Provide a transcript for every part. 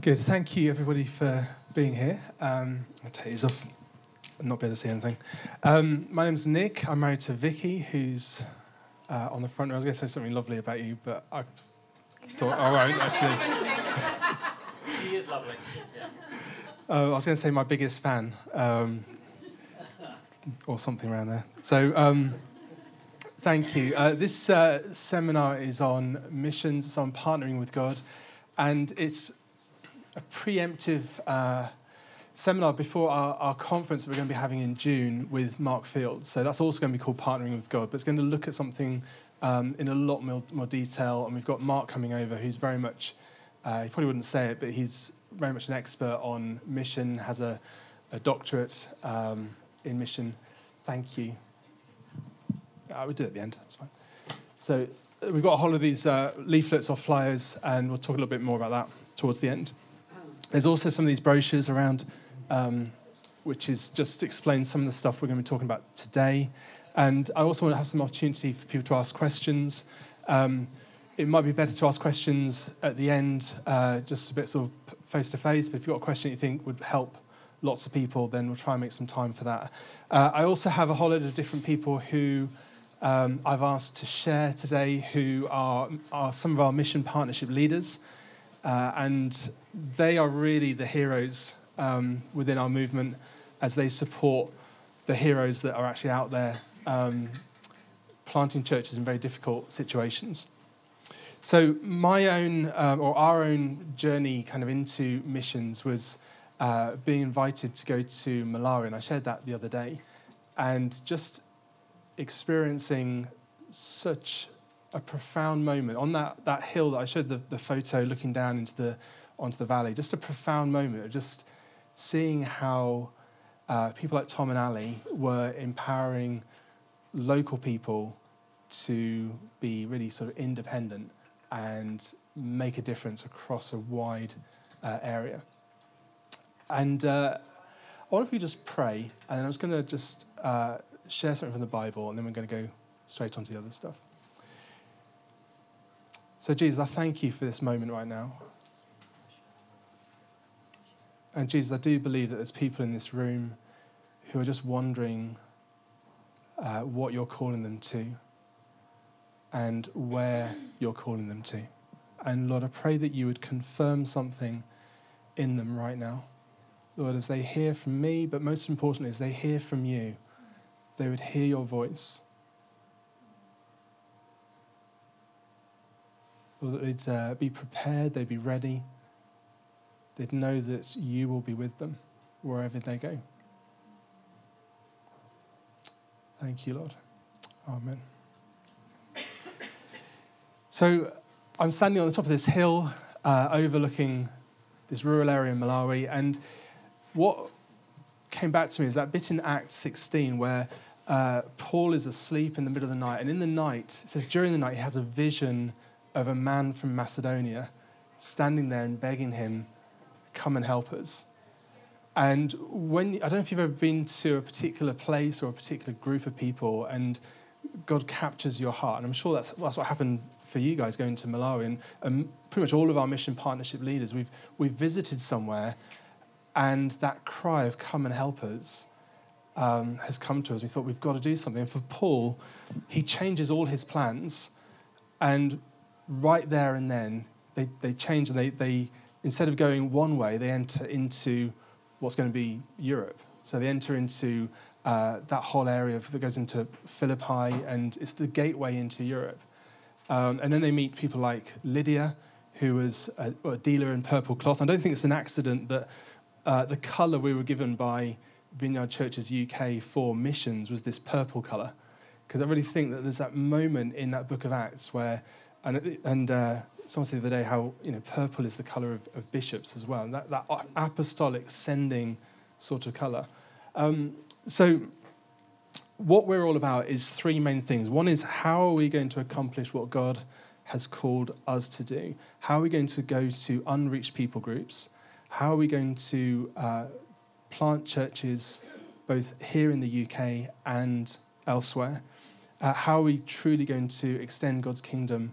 Good. Thank you, everybody, for being here. Um, I'll take these off. I'm not be able to see anything. Um, my name's Nick. I'm married to Vicky, who's uh, on the front row. I was going to say something lovely about you, but I thought I won't actually. She is lovely. Yeah. Uh, I was going to say my biggest fan, um, or something around there. So. Um, thank you. Uh, this uh, seminar is on missions, it's on partnering with God, and it's a preemptive uh, seminar before our, our conference we're going to be having in June with Mark Fields. So that's also going to be called Partnering with God, but it's going to look at something um, in a lot more, more, detail. And we've got Mark coming over, who's very much, uh, he probably wouldn't say it, but he's very much an expert on mission, has a, a doctorate um, in mission. Thank you. I would do it at the end, that's fine. So uh, we've got a whole of these uh, leaflets or flyers, and we'll talk a little bit more about that towards the end. There's also some of these brochures around, um, which is just explain some of the stuff we're going to be talking about today. And I also want to have some opportunity for people to ask questions. Um, it might be better to ask questions at the end, uh, just a bit sort of face to face. But if you've got a question you think would help lots of people, then we'll try and make some time for that. Uh, I also have a whole lot of different people who um, I've asked to share today, who are, are some of our mission partnership leaders. Uh, and they are really the heroes um, within our movement as they support the heroes that are actually out there um, planting churches in very difficult situations. So, my own um, or our own journey kind of into missions was uh, being invited to go to Malawi, and I shared that the other day, and just experiencing such a profound moment on that, that hill that I showed the, the photo looking down into the, onto the valley, just a profound moment of just seeing how uh, people like Tom and Ali were empowering local people to be really sort of independent and make a difference across a wide uh, area. And uh, wonder if we just pray, and I was going to just uh, share something from the Bible, and then we're going to go straight on to the other stuff. So, Jesus, I thank you for this moment right now. And, Jesus, I do believe that there's people in this room who are just wondering uh, what you're calling them to and where you're calling them to. And, Lord, I pray that you would confirm something in them right now. Lord, as they hear from me, but most importantly, as they hear from you, they would hear your voice or that they'd uh, be prepared, they'd be ready, they'd know that you will be with them wherever they go. Thank you, Lord. Amen. So I'm standing on the top of this hill uh, overlooking this rural area in Malawi, and what came back to me is that bit in Acts 16 where uh, Paul is asleep in the middle of the night, and in the night, it says during the night, he has a vision of a man from Macedonia standing there and begging him, Come and help us. And when I don't know if you've ever been to a particular place or a particular group of people, and God captures your heart. And I'm sure that's, that's what happened for you guys going to Malawi. And, pretty much all of our mission partnership leaders, we've, we've visited somewhere, and that cry of come and help us um, has come to us. We thought we've got to do something. And for Paul, he changes all his plans, and right there and then, they, they change and they, they, instead of going one way, they enter into what's going to be Europe. So they enter into uh, that whole area that goes into Philippi, and it's the gateway into Europe. Um, and then they meet people like Lydia, who was a, a, dealer in purple cloth. I don't think it's an accident that uh, the colour we were given by Vineyard Churches UK for missions was this purple colour. Because I really think that there's that moment in that book of Acts where and, and uh, someone said the other day how you know, purple is the colour of, of bishops as well, and that, that apostolic sending sort of colour. Um, so, what we're all about is three main things. One is how are we going to accomplish what God has called us to do? How are we going to go to unreached people groups? How are we going to uh, plant churches both here in the UK and elsewhere? Uh, how are we truly going to extend God's kingdom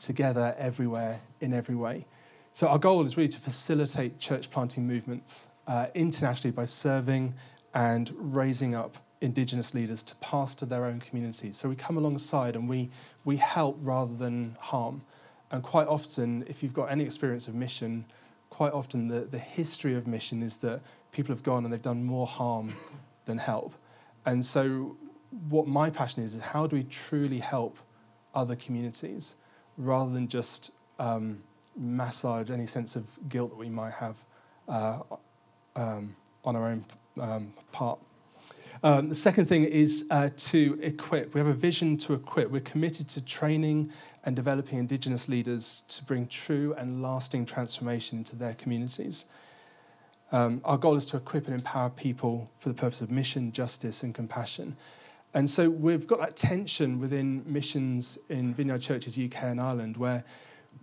together everywhere in every way. So our goal is really to facilitate church planting movements uh, internationally by serving and raising up Indigenous leaders to pastor their own communities. So we come alongside and we, we help rather than harm. And quite often, if you've got any experience of mission, quite often the, the history of mission is that people have gone and they've done more harm than help. And so, what my passion is, is how do we truly help other communities rather than just um, massage any sense of guilt that we might have uh, um, on our own um, part. Um, the second thing is uh, to equip. We have a vision to equip. We're committed to training and developing Indigenous leaders to bring true and lasting transformation into their communities. Um, our goal is to equip and empower people for the purpose of mission, justice, and compassion. And so we've got that tension within missions in Vineyard Churches UK and Ireland where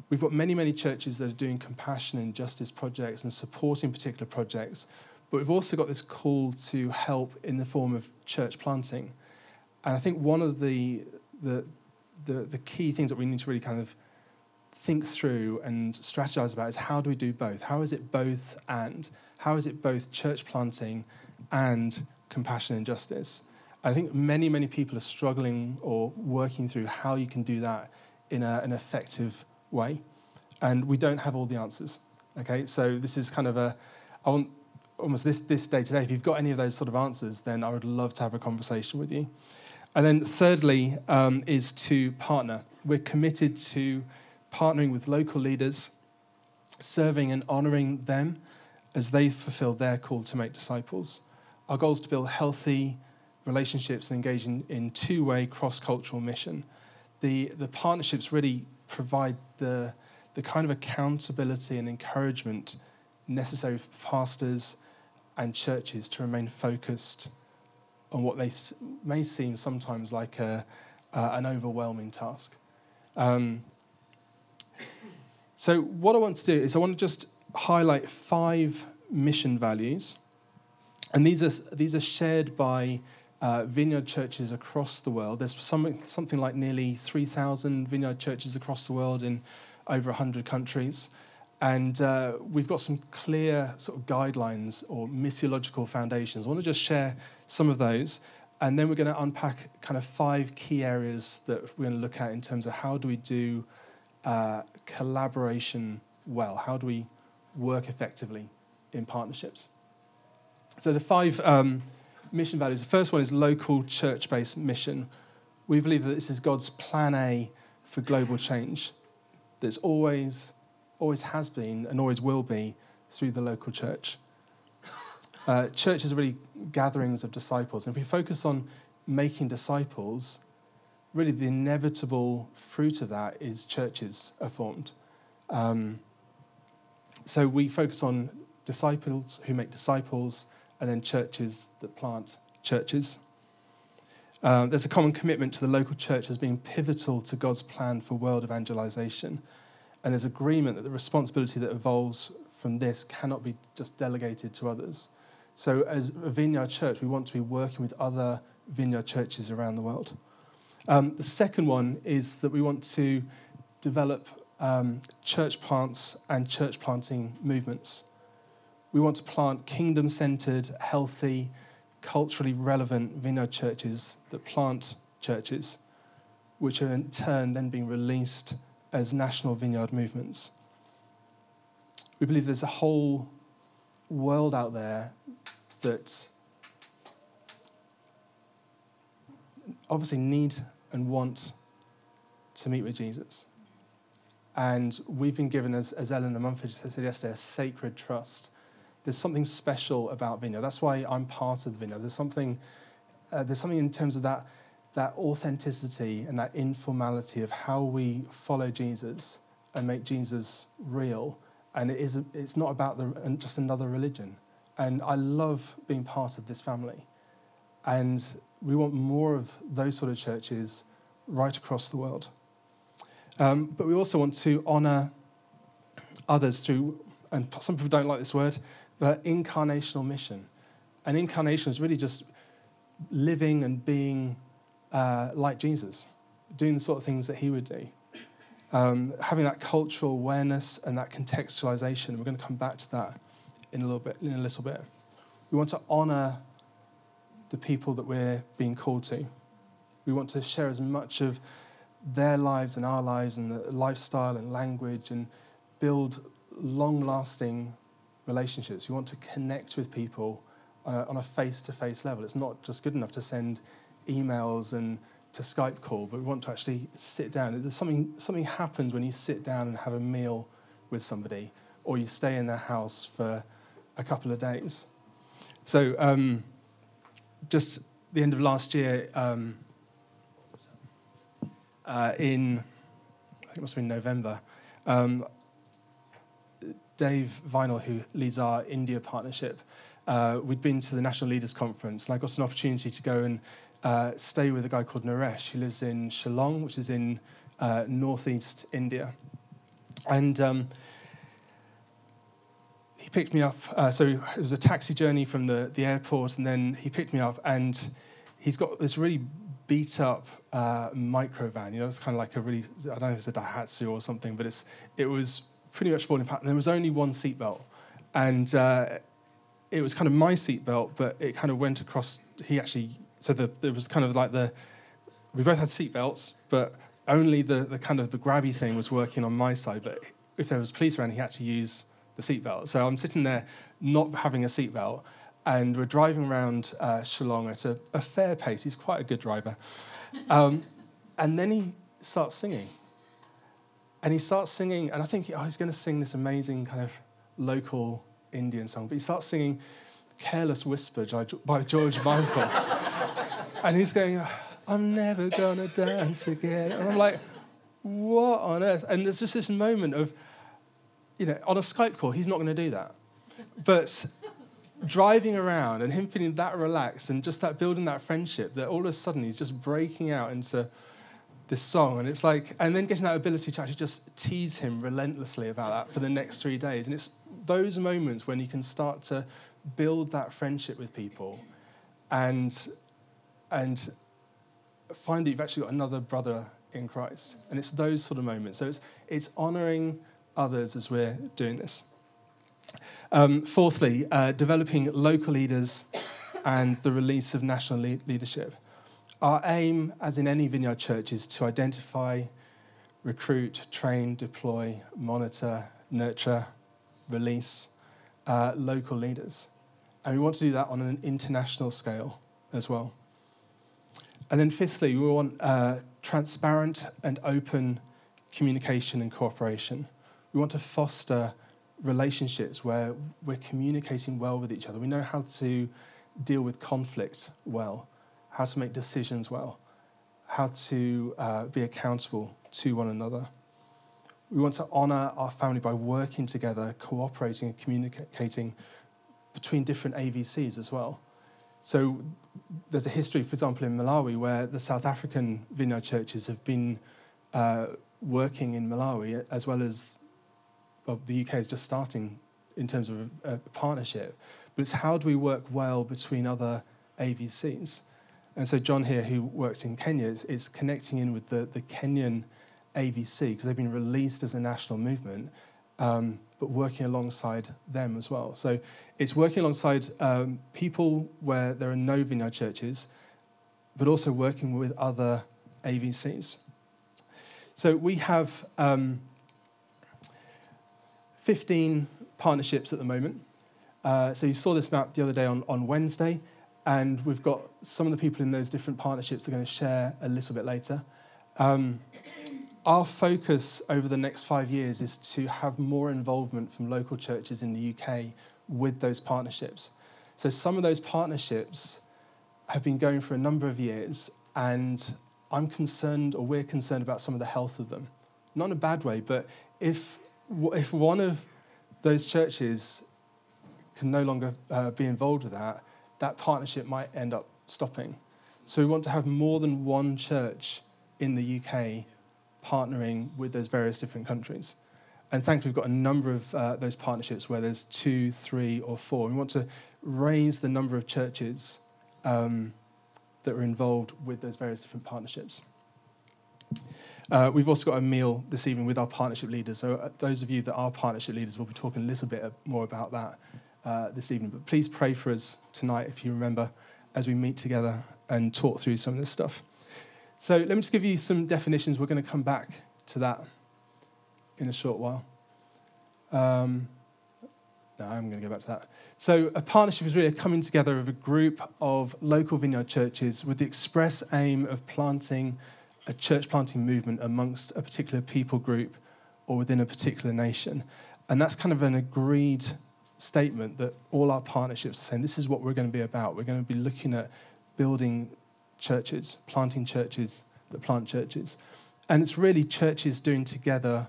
we've got many, many churches that are doing compassion and justice projects and supporting particular projects but we've also got this call to help in the form of church planting. And I think one of the, the, the, the key things that we need to really kind of think through and strategize about is how do we do both? How is it both and? How is it both church planting and compassion and justice? I think many, many people are struggling or working through how you can do that in a, an effective way. And we don't have all the answers. Okay, so this is kind of a, I want almost this, this day today, if you've got any of those sort of answers, then I would love to have a conversation with you. And then, thirdly, um, is to partner. We're committed to partnering with local leaders, serving and honoring them as they fulfill their call to make disciples. Our goal is to build healthy relationships and engage in, in two way cross cultural mission. The, the partnerships really provide the, the kind of accountability and encouragement necessary for pastors and churches to remain focused on what they may seem sometimes like a, uh, an overwhelming task. Um, so, what I want to do is I want to just highlight five mission values, and these are these are shared by uh, vineyard churches across the world. There's some, something like nearly 3,000 vineyard churches across the world in over 100 countries. And uh, we've got some clear sort of guidelines or missiological foundations. I want to just share some of those. And then we're going to unpack kind of five key areas that we're going to look at in terms of how do we do uh, collaboration well? How do we work effectively in partnerships? So the five um, mission values. The first one is local church-based mission. We believe that this is God's plan A for global change. There's always always has been and always will be through the local church. Uh, churches are really gatherings of disciples. And if we focus on making disciples, really the inevitable fruit of that is churches are formed. Um, so we focus on disciples who make disciples and then churches that plant churches. Uh, there's a common commitment to the local church as being pivotal to God's plan for world evangelization. And there's agreement that the responsibility that evolves from this cannot be just delegated to others. So, as a vineyard church, we want to be working with other vineyard churches around the world. Um, the second one is that we want to develop um, church plants and church planting movements. We want to plant kingdom centered, healthy, culturally relevant vineyard churches that plant churches, which are in turn then being released as national vineyard movements. We believe there's a whole world out there that obviously need and want to meet with Jesus. And we've been given, as, as Eleanor Mumford said yesterday, a sacred trust. There's something special about Vineyard. That's why I'm part of Vineyard. There's something, uh, there's something in terms of that that authenticity and that informality of how we follow Jesus and make Jesus real. And it is, it's not about the, just another religion. And I love being part of this family. And we want more of those sort of churches right across the world. Um, but we also want to honor others through, and some people don't like this word, but incarnational mission. And incarnation is really just living and being uh, like Jesus, doing the sort of things that he would do. um, having that cultural awareness and that contextualization. We're going to come back to that in a little bit. In a little bit, we want to honour the people that we're being called to. We want to share as much of their lives and our lives and the lifestyle and language and build long-lasting relationships. We want to connect with people on a face-to-face level. It's not just good enough to send emails and to Skype call, but we want to actually sit down. There's something, something happens when you sit down and have a meal with somebody, or you stay in their house for a couple of days. So, um, just the end of last year, um, uh, in I think it must have been November, um, Dave Vinyl, who leads our India partnership, uh, we'd been to the National Leaders Conference, and I got an opportunity to go and uh, stay with a guy called Naresh, who lives in Shillong, which is in uh, northeast India. And um, he picked me up. Uh, so it was a taxi journey from the, the airport, and then he picked me up, and he's got this really beat up uh, microvan. You know, it's kind of like a really, I don't know if it's a Daihatsu or something, but it's, it was pretty much falling apart. And there was only one seatbelt. And uh, it was kind of my seatbelt, but it kind of went across, he actually so the, there was kind of like the, we both had seatbelts, but only the, the kind of the grabby thing was working on my side. But if there was police around, he had to use the seatbelt. So I'm sitting there not having a seatbelt, and we're driving around uh, Shillong at a, a, fair pace. He's quite a good driver. Um, and then he starts singing. And he starts singing, and I think oh, he's going to sing this amazing kind of local Indian song. But he starts singing Careless Whisper by George Michael and he's going, I'm never gonna dance again. And I'm like, what on earth? And there's just this moment of, you know, on a Skype call, he's not gonna do that. But driving around and him feeling that relaxed and just that building that friendship that all of a sudden he's just breaking out into this song and it's like and then getting that ability to actually just tease him relentlessly about that for the next three days and it's those moments when you can start to build that friendship with people and and find that you've actually got another brother in Christ. And it's those sort of moments. So it's, it's honoring others as we're doing this. Um, fourthly, uh, developing local leaders and the release of national le- leadership. Our aim, as in any vineyard church, is to identify, recruit, train, deploy, monitor, nurture, release uh, local leaders. And we want to do that on an international scale as well. And then, fifthly, we want uh, transparent and open communication and cooperation. We want to foster relationships where we're communicating well with each other. We know how to deal with conflict well, how to make decisions well, how to uh, be accountable to one another. We want to honour our family by working together, cooperating, and communicating between different AVCs as well. So there's a history, for example, in Malawi, where the South African vineyard churches have been uh, working in Malawi, as well as well, the UK is just starting in terms of a, a, partnership. But it's how do we work well between other AVCs? And so John here, who works in Kenya, is, is connecting in with the, the Kenyan AVC because they've been released as a national movement. Um, but working alongside them as well. So it's working alongside um, people where there are no vineyard churches, but also working with other AVCs. So we have um, 15 partnerships at the moment. Uh, so you saw this map the other day on, on Wednesday, and we've got some of the people in those different partnerships are going to share a little bit later. Um, our focus over the next five years is to have more involvement from local churches in the UK with those partnerships. So some of those partnerships have been going for a number of years, and I'm concerned, or we're concerned about some of the health of them. Not in a bad way, but if, if one of those churches can no longer uh, be involved with that, that partnership might end up stopping. So we want to have more than one church in the UK partnering with those various different countries. And thankfully, we've got a number of uh, those partnerships where there's two, three, or four. We want to raise the number of churches um, that are involved with those various different partnerships. Uh, we've also got a meal this evening with our partnership leaders. So, uh, those of you that are partnership leaders, we'll be talking a little bit uh, more about that uh, this evening. But please pray for us tonight, if you remember, as we meet together and talk through some of this stuff. So, let me just give you some definitions. We're going to come back to that in a short while. Um, no, I'm going to go back to that. So, a partnership is really a coming together of a group of local vineyard churches with the express aim of planting a church planting movement amongst a particular people group or within a particular nation. And that's kind of an agreed statement that all our partnerships are saying this is what we're going to be about. We're going to be looking at building churches, planting churches that plant churches. And it's really churches doing together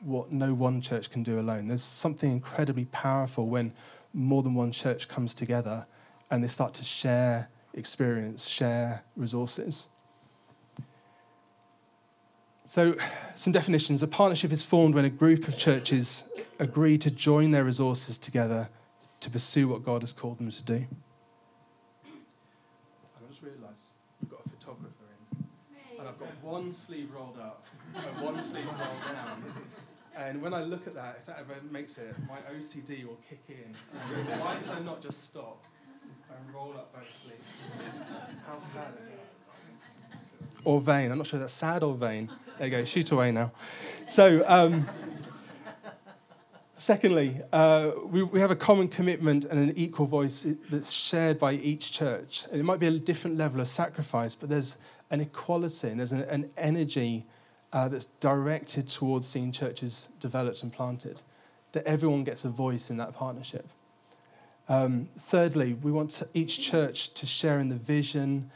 what no one church can do alone. There's something incredibly powerful when more than one church comes together and they start to share experience, share resources. So, some definitions. A partnership is formed when a group of churches agree to join their resources together to pursue what God has called them to do. I just realised we've got a photographer in, and I've got one sleeve rolled up and one sleeve rolled down. And when I look at that, if that ever makes it, my OCD will kick in. why did I not just stop and roll up both sleeves? How sad is that? Or vain. I'm not sure that's sad or vain. There you go, shoot away now. So, um, secondly, uh, we, we have a common commitment and an equal voice that's shared by each church. And it might be a different level of sacrifice, but there's an equality and there's an, an energy uh, that's directed towards seeing churches developed and planted, that everyone gets a voice in that partnership. Um, thirdly, we want to, each church to share in the vision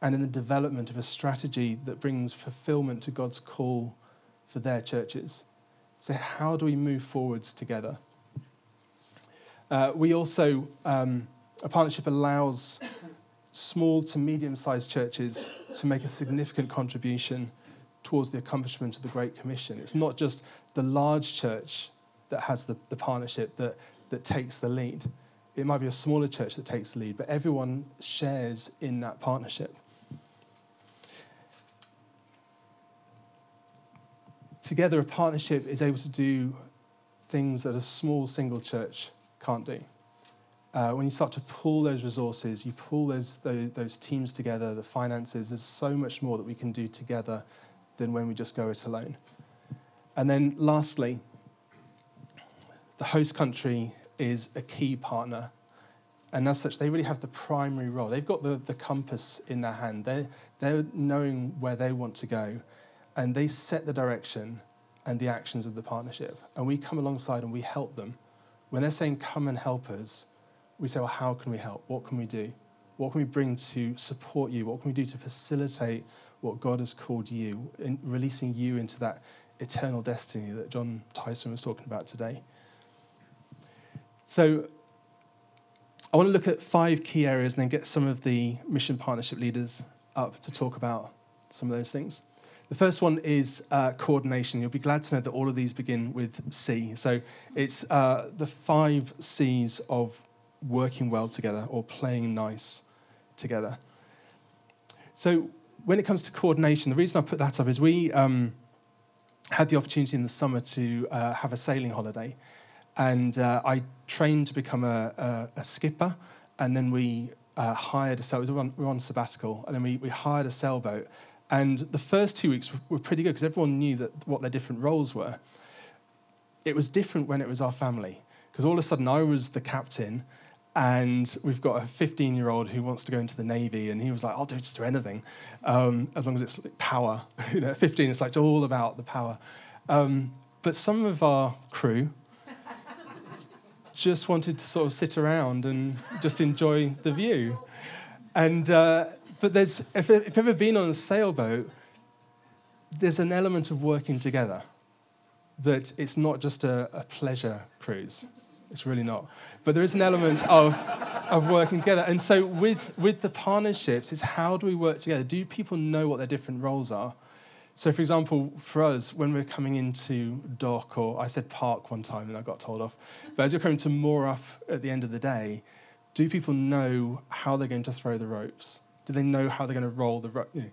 and in the development of a strategy that brings fulfillment to God's call for their churches. So, how do we move forwards together? Uh, we also, um, a partnership allows small to medium sized churches to make a significant contribution towards the accomplishment of the Great Commission. It's not just the large church that has the, the partnership that, that takes the lead. It might be a smaller church that takes the lead, but everyone shares in that partnership. Together, a partnership is able to do things that a small single church can't do. Uh, when you start to pull those resources, you pull those, those, those, teams together, the finances, there's so much more that we can do together than when we just go it alone. And then lastly, the host country is a key partner. And as such, they really have the primary role. They've got the, the compass in their hand, they're, they're knowing where they want to go and they set the direction and the actions of the partnership. And we come alongside and we help them. When they're saying, come and help us, we say, well, how can we help? What can we do? What can we bring to support you? What can we do to facilitate what God has called you, in releasing you into that eternal destiny that John Tyson was talking about today? So, I want to look at five key areas and then get some of the mission partnership leaders up to talk about some of those things. The first one is uh, coordination. You'll be glad to know that all of these begin with C. So it's uh, the five C's of working well together or playing nice together. So when it comes to coordination, the reason I put that up is we um, had the opportunity in the summer to uh, have a sailing holiday. And uh, I trained to become a, a, a skipper, and then we uh, hired a sailboat. We we were on sabbatical, and then we, we hired a sailboat and the first two weeks were pretty good because everyone knew that what their different roles were. It was different when it was our family because all of a sudden I was the captain and we've got a 15 year old who wants to go into the Navy, and he was like, I'll do just do anything, um, as long as it's like power. you know, 15 is like all about the power. Um, but some of our crew just wanted to sort of sit around and just enjoy the view. And, uh, but there's, if, if you've ever been on a sailboat, there's an element of working together that it's not just a, a pleasure cruise. It's really not. But there is an element of, of working together. And so with, with the partnerships, it's how do we work together? Do people know what their different roles are? So, for example, for us, when we're coming into dock, or I said park one time and I got told off, but as you're coming to moor up at the end of the day, do people know how they're going to throw the ropes? Do they know how they're going to roll the rope? You know,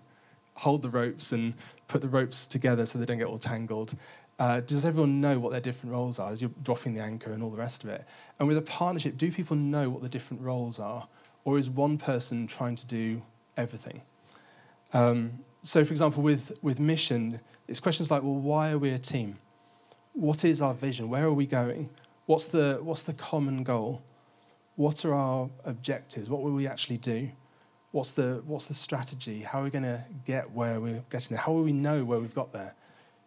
hold the ropes and put the ropes together so they don't get all tangled? Uh, does everyone know what their different roles are as you're dropping the anchor and all the rest of it? And with a partnership, do people know what the different roles are? Or is one person trying to do everything? Um, so, for example, with, with mission, it's questions like, well, why are we a team? What is our vision? Where are we going? What's the, what's the common goal? What are our objectives? What will we actually do? What's the, what's the strategy? How are we going to get where we're getting there? How will we know where we've got there?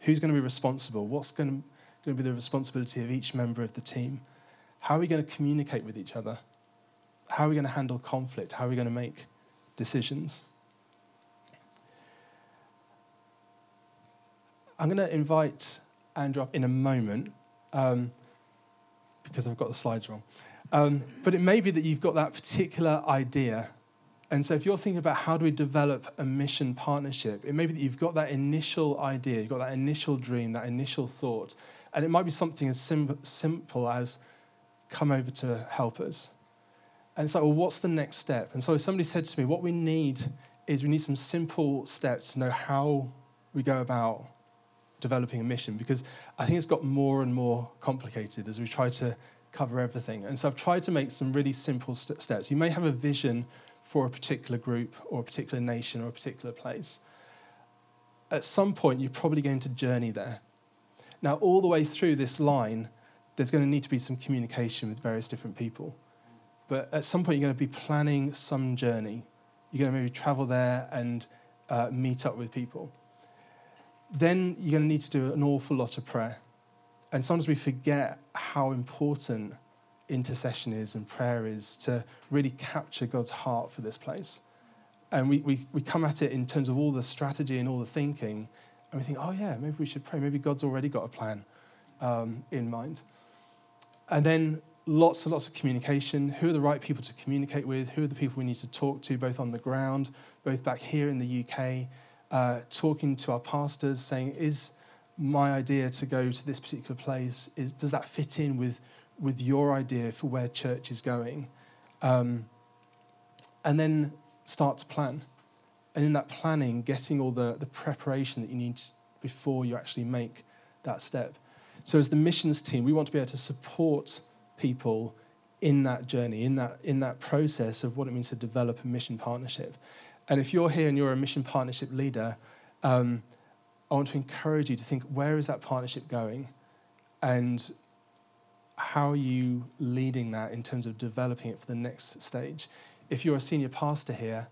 Who's going to be responsible? What's going to, be the responsibility of each member of the team? How are we going to communicate with each other? How are we going to handle conflict? How are we going to make decisions? I'm going to invite Andrew up in a moment um, because I've got the slides wrong. Um, but it may be that you've got that particular idea. And so if you're thinking about how do we develop a mission partnership, it may be that you've got that initial idea, you've got that initial dream, that initial thought. And it might be something as sim- simple as come over to help us. And it's like, well, what's the next step? And so somebody said to me, what we need is we need some simple steps to know how we go about developing a mission because I think it's got more and more complicated as we try to cover everything. And so I've tried to make some really simple st- steps. You may have a vision for a particular group or a particular nation or a particular place. At some point, you're probably going to journey there. Now, all the way through this line, there's going to need to be some communication with various different people. But at some point, you're going to be planning some journey. You're going to maybe travel there and uh, meet up with people then you're going to need to do an awful lot of prayer. And sometimes we forget how important intercession is and prayer is to really capture God's heart for this place. And we, we, we come at it in terms of all the strategy and all the thinking, and we think, oh, yeah, maybe we should pray. Maybe God's already got a plan um, in mind. And then lots and lots of communication. Who are the right people to communicate with? Who are the people we need to talk to, both on the ground, both back here in the UK, uh, talking to our pastors, saying, "Is my idea to go to this particular place is does that fit in with with your idea for where church is going?" Um, and then start to plan. And in that planning, getting all the, the preparation that you need before you actually make that step. So, as the missions team, we want to be able to support people in that journey, in that, in that process of what it means to develop a mission partnership. And if you're here and you're a mission partnership leader, um, I want to encourage you to think where is that partnership going? And how are you leading that in terms of developing it for the next stage? If you're a senior pastor here,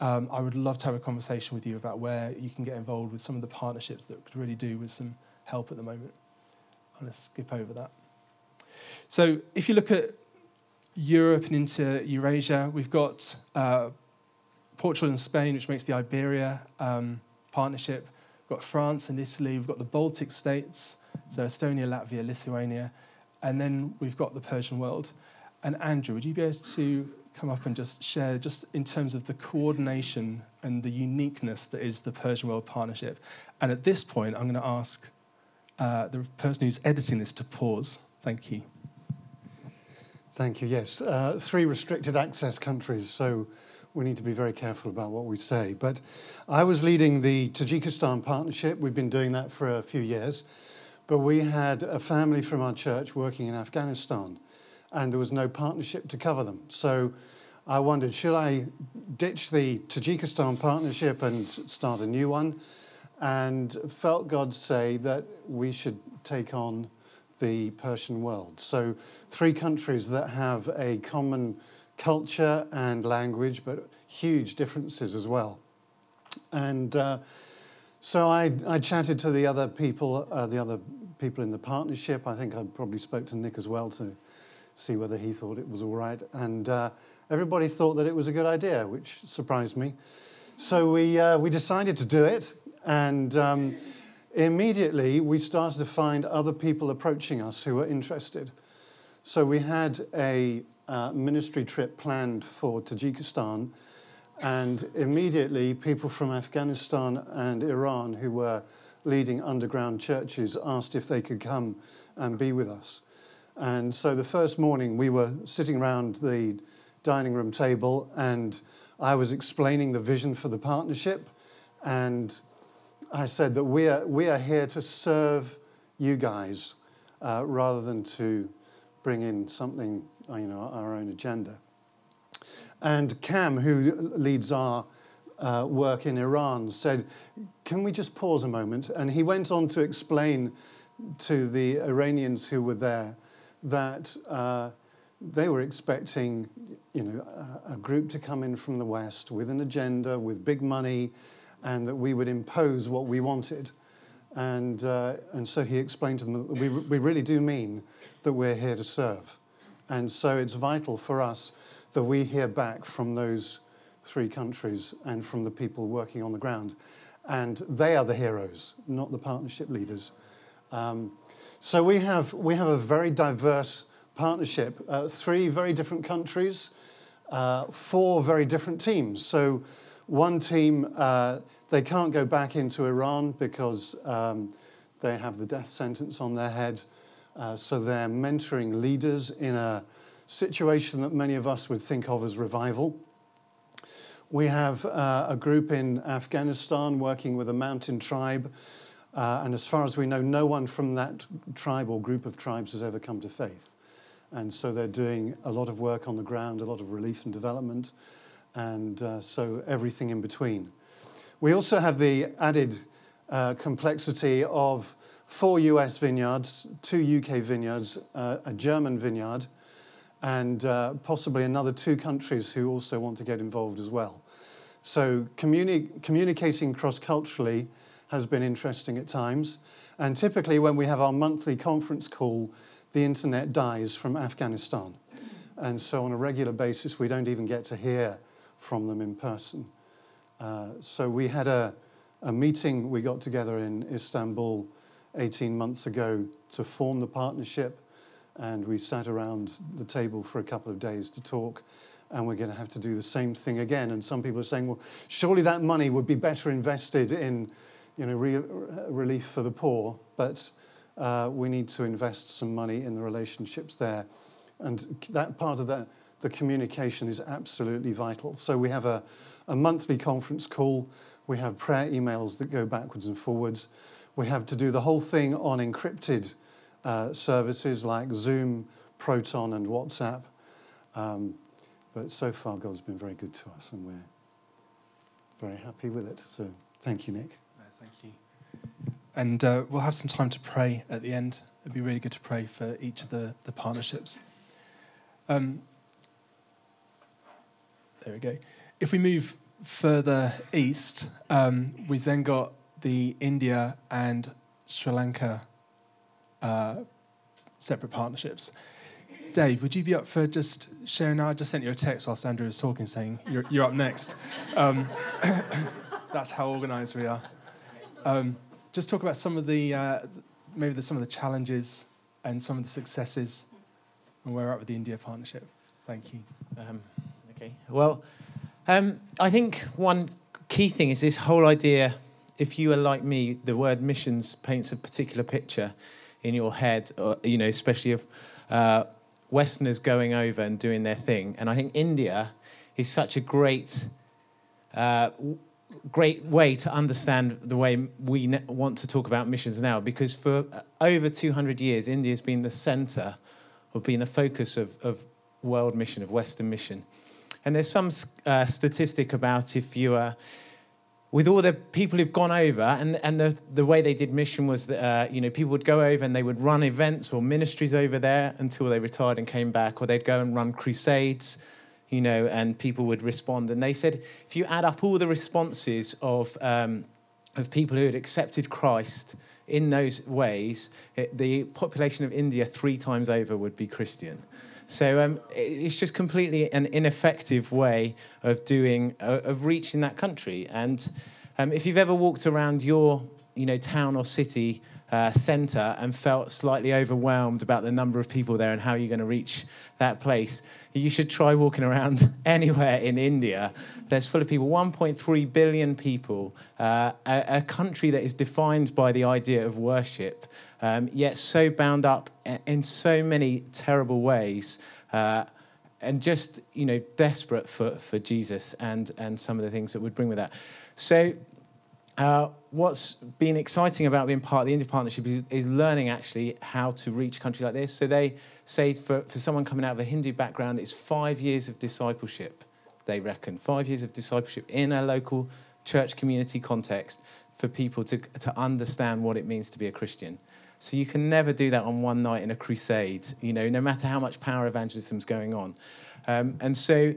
um, I would love to have a conversation with you about where you can get involved with some of the partnerships that could really do with some help at the moment. I'm going to skip over that. So, if you look at Europe and into Eurasia, we've got uh, Portugal and Spain, which makes the Iberia um, partnership. We've got France and Italy. We've got the Baltic states, so Estonia, Latvia, Lithuania. And then we've got the Persian world. And Andrew, would you be able to come up and just share, just in terms of the coordination and the uniqueness that is the Persian World Partnership? And at this point, I'm going to ask uh, the person who's editing this to pause. Thank you. Thank you. Yes, uh, three restricted access countries. So we need to be very careful about what we say. But I was leading the Tajikistan partnership. We've been doing that for a few years. But we had a family from our church working in Afghanistan, and there was no partnership to cover them. So I wondered, should I ditch the Tajikistan partnership and start a new one? And felt God say that we should take on the Persian world. So, three countries that have a common culture and language, but huge differences as well. And uh, so I, I chatted to the other people, uh, the other people in the partnership. I think I probably spoke to Nick as well to see whether he thought it was all right. And uh, everybody thought that it was a good idea, which surprised me. So we, uh, we decided to do it. And um, immediately we started to find other people approaching us who were interested. So we had a uh, ministry trip planned for Tajikistan, and immediately people from Afghanistan and Iran who were leading underground churches asked if they could come and be with us. And so the first morning we were sitting around the dining room table and I was explaining the vision for the partnership And I said that we are, we are here to serve you guys uh, rather than to bring in something, you know, our own agenda. And Cam, who leads our uh, work in Iran, said, Can we just pause a moment? And he went on to explain to the Iranians who were there that uh, they were expecting you know, a, a, group to come in from the West with an agenda, with big money, and that we would impose what we wanted. And, uh, and so he explained to them that we, we really do mean that we're here to serve. And so it's vital for us that we hear back from those three countries and from the people working on the ground. And they are the heroes, not the partnership leaders. Um, so we have, we have a very diverse partnership, uh, three very different countries, uh, four very different teams. So one team, uh, they can't go back into Iran because um, they have the death sentence on their head. Uh, so they're mentoring leaders in a situation that many of us would think of as revival. We have uh, a group in Afghanistan working with a mountain tribe. Uh, and as far as we know, no one from that tribe or group of tribes has ever come to faith. And so they're doing a lot of work on the ground, a lot of relief and development, and uh, so everything in between. We also have the added uh, complexity of four US vineyards, two UK vineyards, uh, a German vineyard, and uh, possibly another two countries who also want to get involved as well. So communi- communicating cross culturally has been interesting at times. And typically, when we have our monthly conference call, the internet dies from Afghanistan. And so, on a regular basis, we don't even get to hear from them in person. Uh, so, we had a, a meeting, we got together in Istanbul 18 months ago to form the partnership and we sat around the table for a couple of days to talk and we're going to have to do the same thing again. And some people are saying well surely that money would be better invested in you know re- relief for the poor but uh, we need to invest some money in the relationships there. And that part of that the communication is absolutely vital. So we have a, a monthly conference call. We have prayer emails that go backwards and forwards. We have to do the whole thing on encrypted uh, services like Zoom, Proton, and WhatsApp. Um, but so far, God's been very good to us, and we're very happy with it. So thank you, Nick. Thank you. And uh, we'll have some time to pray at the end. It'd be really good to pray for each of the, the partnerships. Um, there we go. If we move further east, um, we've then got the India and Sri Lanka uh, separate partnerships. Dave, would you be up for just sharing? I just sent you a text while Sandra was talking saying you're, you're up next. Um, that's how organised we are. Um, just talk about some of the, uh, maybe the, some of the challenges and some of the successes and where we're at with the India partnership. Thank you. Um, okay. Well, um, I think one key thing is this whole idea. If you are like me, the word missions paints a particular picture in your head, or, you know, especially of uh, Westerners going over and doing their thing. And I think India is such a great, uh, great way to understand the way we ne- want to talk about missions now, because for over 200 years, India has been the center of being the focus of, of world mission, of Western mission. And there's some uh, statistic about if you are with all the people who've gone over, and, and the, the way they did mission was that, uh, you know, people would go over and they would run events or ministries over there until they retired and came back, or they'd go and run crusades, you know, and people would respond. And they said, if you add up all the responses of, um, of people who had accepted Christ in those ways, it, the population of India three times over would be Christian. So um, it's just completely an ineffective way of doing, uh, of reaching that country. And um, if you've ever walked around your, you know, town or city uh, centre and felt slightly overwhelmed about the number of people there and how you're going to reach that place, you should try walking around anywhere in India that's full of people 1.3 billion people, uh, a, a, country that is defined by the idea of worship, um, yet so bound up in so many terrible ways. Uh, and just you know desperate for, for Jesus and, and some of the things that would bring with that. So uh, what's been exciting about being part of the India Partnership is, is learning actually how to reach a country like this. So they say for, for someone coming out of a Hindu background, it's five years of discipleship, they reckon. Five years of discipleship in a local church community context for people to, to understand what it means to be a Christian. So you can never do that on one night in a crusade, you know, no matter how much power evangelism is going on. Um, and so,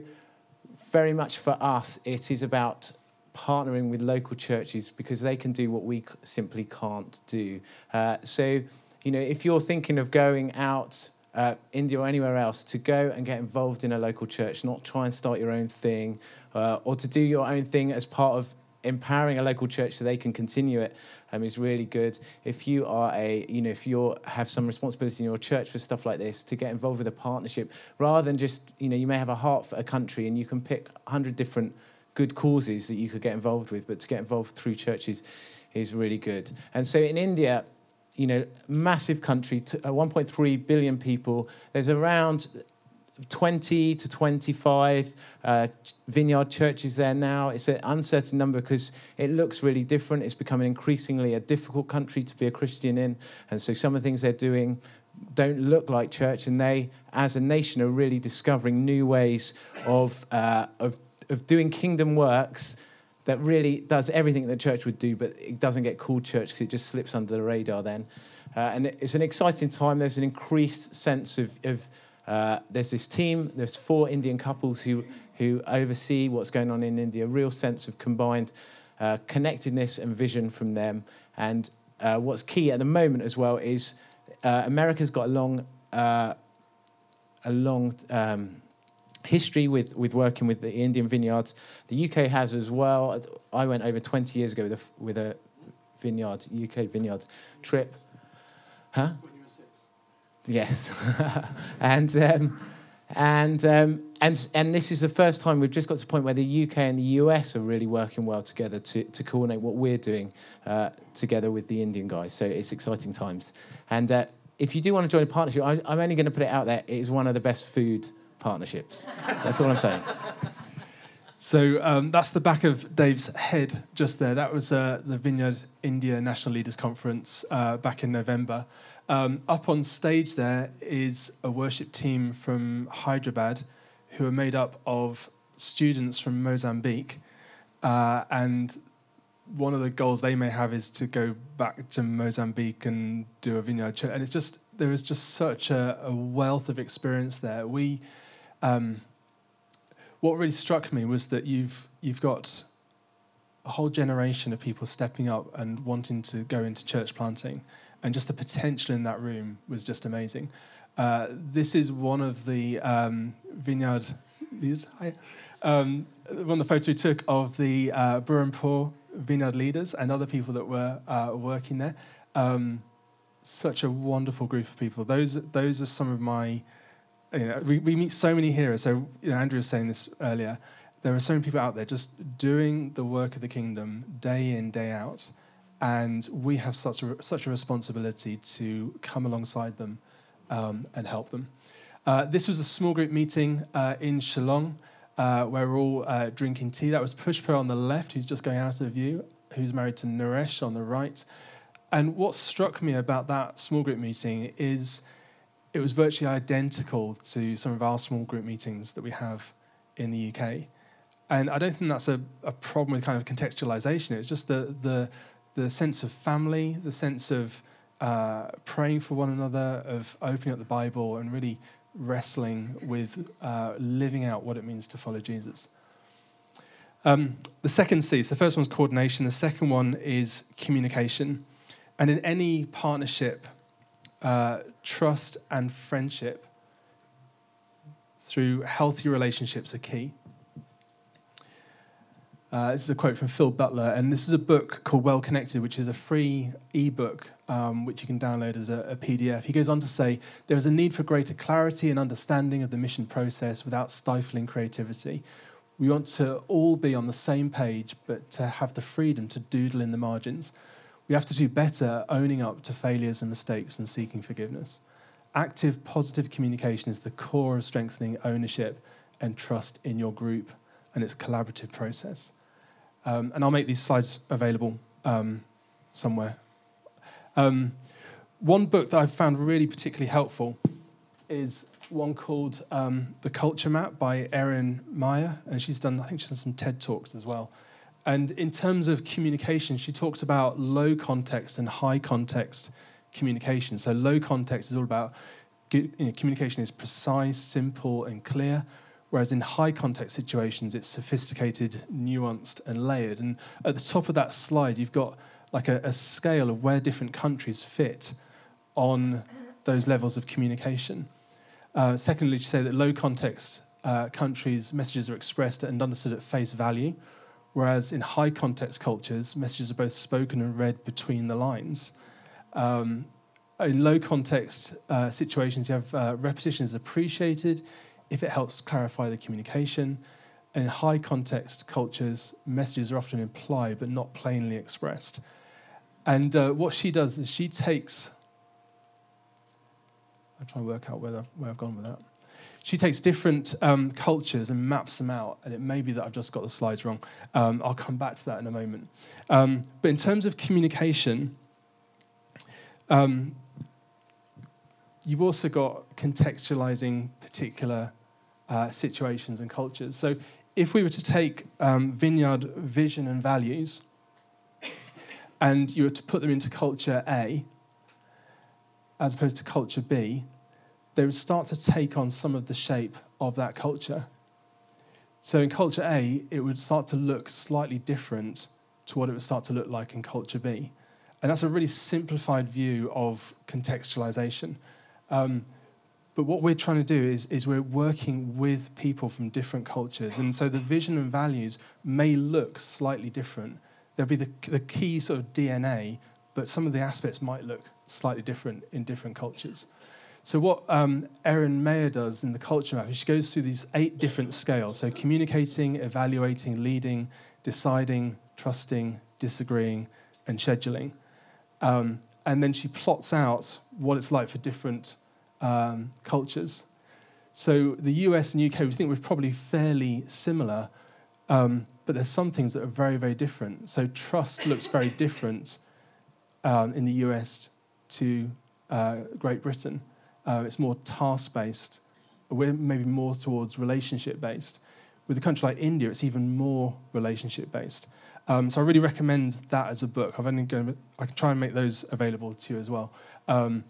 very much for us, it is about partnering with local churches because they can do what we simply can't do. Uh, so, you know, if you're thinking of going out, uh, India or anywhere else, to go and get involved in a local church, not try and start your own thing, uh, or to do your own thing as part of empowering a local church so they can continue it um, is really good. If you are a, you know, if you have some responsibility in your church for stuff like this, to get involved with a partnership rather than just, you know, you may have a heart for a country and you can pick 100 different good causes that you could get involved with, but to get involved through churches is really good. And so in India, you know, massive country, uh, 1.3 billion people. There's around 20 to 25 uh, vineyard churches there now. It's an uncertain number because it looks really different. It's becoming increasingly a difficult country to be a Christian in. And so some of the things they're doing don't look like church. And they, as a nation, are really discovering new ways of, uh, of of doing kingdom works that really does everything the church would do, but it doesn't get called church because it just slips under the radar then. Uh, and it's an exciting time. There's an increased sense of, of uh, there's this team, there's four Indian couples who, who oversee what's going on in India, a real sense of combined uh, connectedness and vision from them. And uh, what's key at the moment as well is uh, America's got a long, uh, a long um, history with, with working with the Indian vineyards. The UK has as well. I went over 20 years ago with a, with a vineyard, UK vineyard trip. Huh? Yes. and, um, and, um, and, and this is the first time we've just got to the point where the UK and the US are really working well together to, to coordinate what we're doing uh, together with the Indian guys. So it's exciting times. And uh, if you do want to join a partnership, I, I'm only going to put it out there. It is one of the best food partnerships. That's all I'm saying. So um, that's the back of Dave's head just there. That was uh, the Vineyard India National Leaders Conference uh, back in November. Um, up on stage there is a worship team from Hyderabad who are made up of students from Mozambique. Uh, and one of the goals they may have is to go back to Mozambique and do a vineyard church. And it's just, there is just such a, a wealth of experience there. We, um, what really struck me was that you've you've got a whole generation of people stepping up and wanting to go into church planting, and just the potential in that room was just amazing. Uh, this is one of the um, vineyard leaders. Hi. Um, one of the photos we took of the uh, Burrampore vineyard leaders and other people that were uh, working there. Um, such a wonderful group of people. Those those are some of my you know, we, we meet so many heroes. So you know, Andrew was saying this earlier. There are so many people out there just doing the work of the kingdom day in, day out, and we have such a, such a responsibility to come alongside them um, and help them. Uh, this was a small group meeting uh, in Shillong, uh, where we're all uh, drinking tea. That was Pushpa on the left, who's just going out of view, who's married to Naresh on the right. And what struck me about that small group meeting is it was virtually identical to some of our small group meetings that we have in the UK. And I don't think that's a, a problem with kind of contextualization. It's just the, the, the sense of family, the sense of uh, praying for one another, of opening up the Bible and really wrestling with uh, living out what it means to follow Jesus. Um, the second C, so the first one's coordination, the second one is communication. And in any partnership, uh, trust and friendship through healthy relationships are key. Uh, this is a quote from Phil Butler, and this is a book called Well Connected, which is a free ebook um, which you can download as a, a, PDF. He goes on to say there is a need for greater clarity and understanding of the mission process without stifling creativity. We want to all be on the same page, but to have the freedom to doodle in the margins. We have to do better owning up to failures and mistakes and seeking forgiveness. Active, positive communication is the core of strengthening ownership and trust in your group and its collaborative process. Um, and I'll make these slides available um, somewhere. Um, one book that I've found really particularly helpful is one called um, The Culture Map by Erin Meyer, and she's done, I think she's done some TED Talks as well. And in terms of communication, she talks about low context and high context communication. So low context is all about you know, communication is precise, simple, and clear. Whereas in high context situations, it's sophisticated, nuanced, and layered. And at the top of that slide, you've got like a, a scale of where different countries fit on those levels of communication. Uh, secondly, to say that low context uh, countries, messages are expressed and understood at face value, whereas in high context cultures, messages are both spoken and read between the lines. Um, in low context uh, situations, you have uh, repetition is appreciated if it helps clarify the communication. In high context cultures, messages are often implied but not plainly expressed. And uh, what she does is she takes, I'm trying to work out where, where I've gone with that. She takes different um, cultures and maps them out, and it may be that I've just got the slides wrong. Um, I'll come back to that in a moment. Um, but in terms of communication, um, you've also got contextualizing particular uh, situations and cultures. So if we were to take um, Vineyard vision and values and you were to put them into culture A as opposed to culture B, they would start to take on some of the shape of that culture. So in culture A, it would start to look slightly different to what it would start to look like in culture B. And that's a really simplified view of contextualization. Um, but what we're trying to do is, is we're working with people from different cultures. And so the vision and values may look slightly different. There'll be the, the key sort of DNA, but some of the aspects might look slightly different in different cultures. So what um, Erin Meyer does in the culture map is she goes through these eight different scales. So communicating, evaluating, leading, deciding, trusting, disagreeing, and scheduling. Um, and then she plots out what it's like for different um, cultures. So the US and UK, we think we're probably fairly similar, um, but there's some things that are very, very different. So trust looks very different um, in the US to uh, Great Britain. Uh, it's more task based. We're maybe more towards relationship based. With a country like India, it's even more relationship based. Um, so I really recommend that as a book. I've only going I can try and make those available to you as well. Um,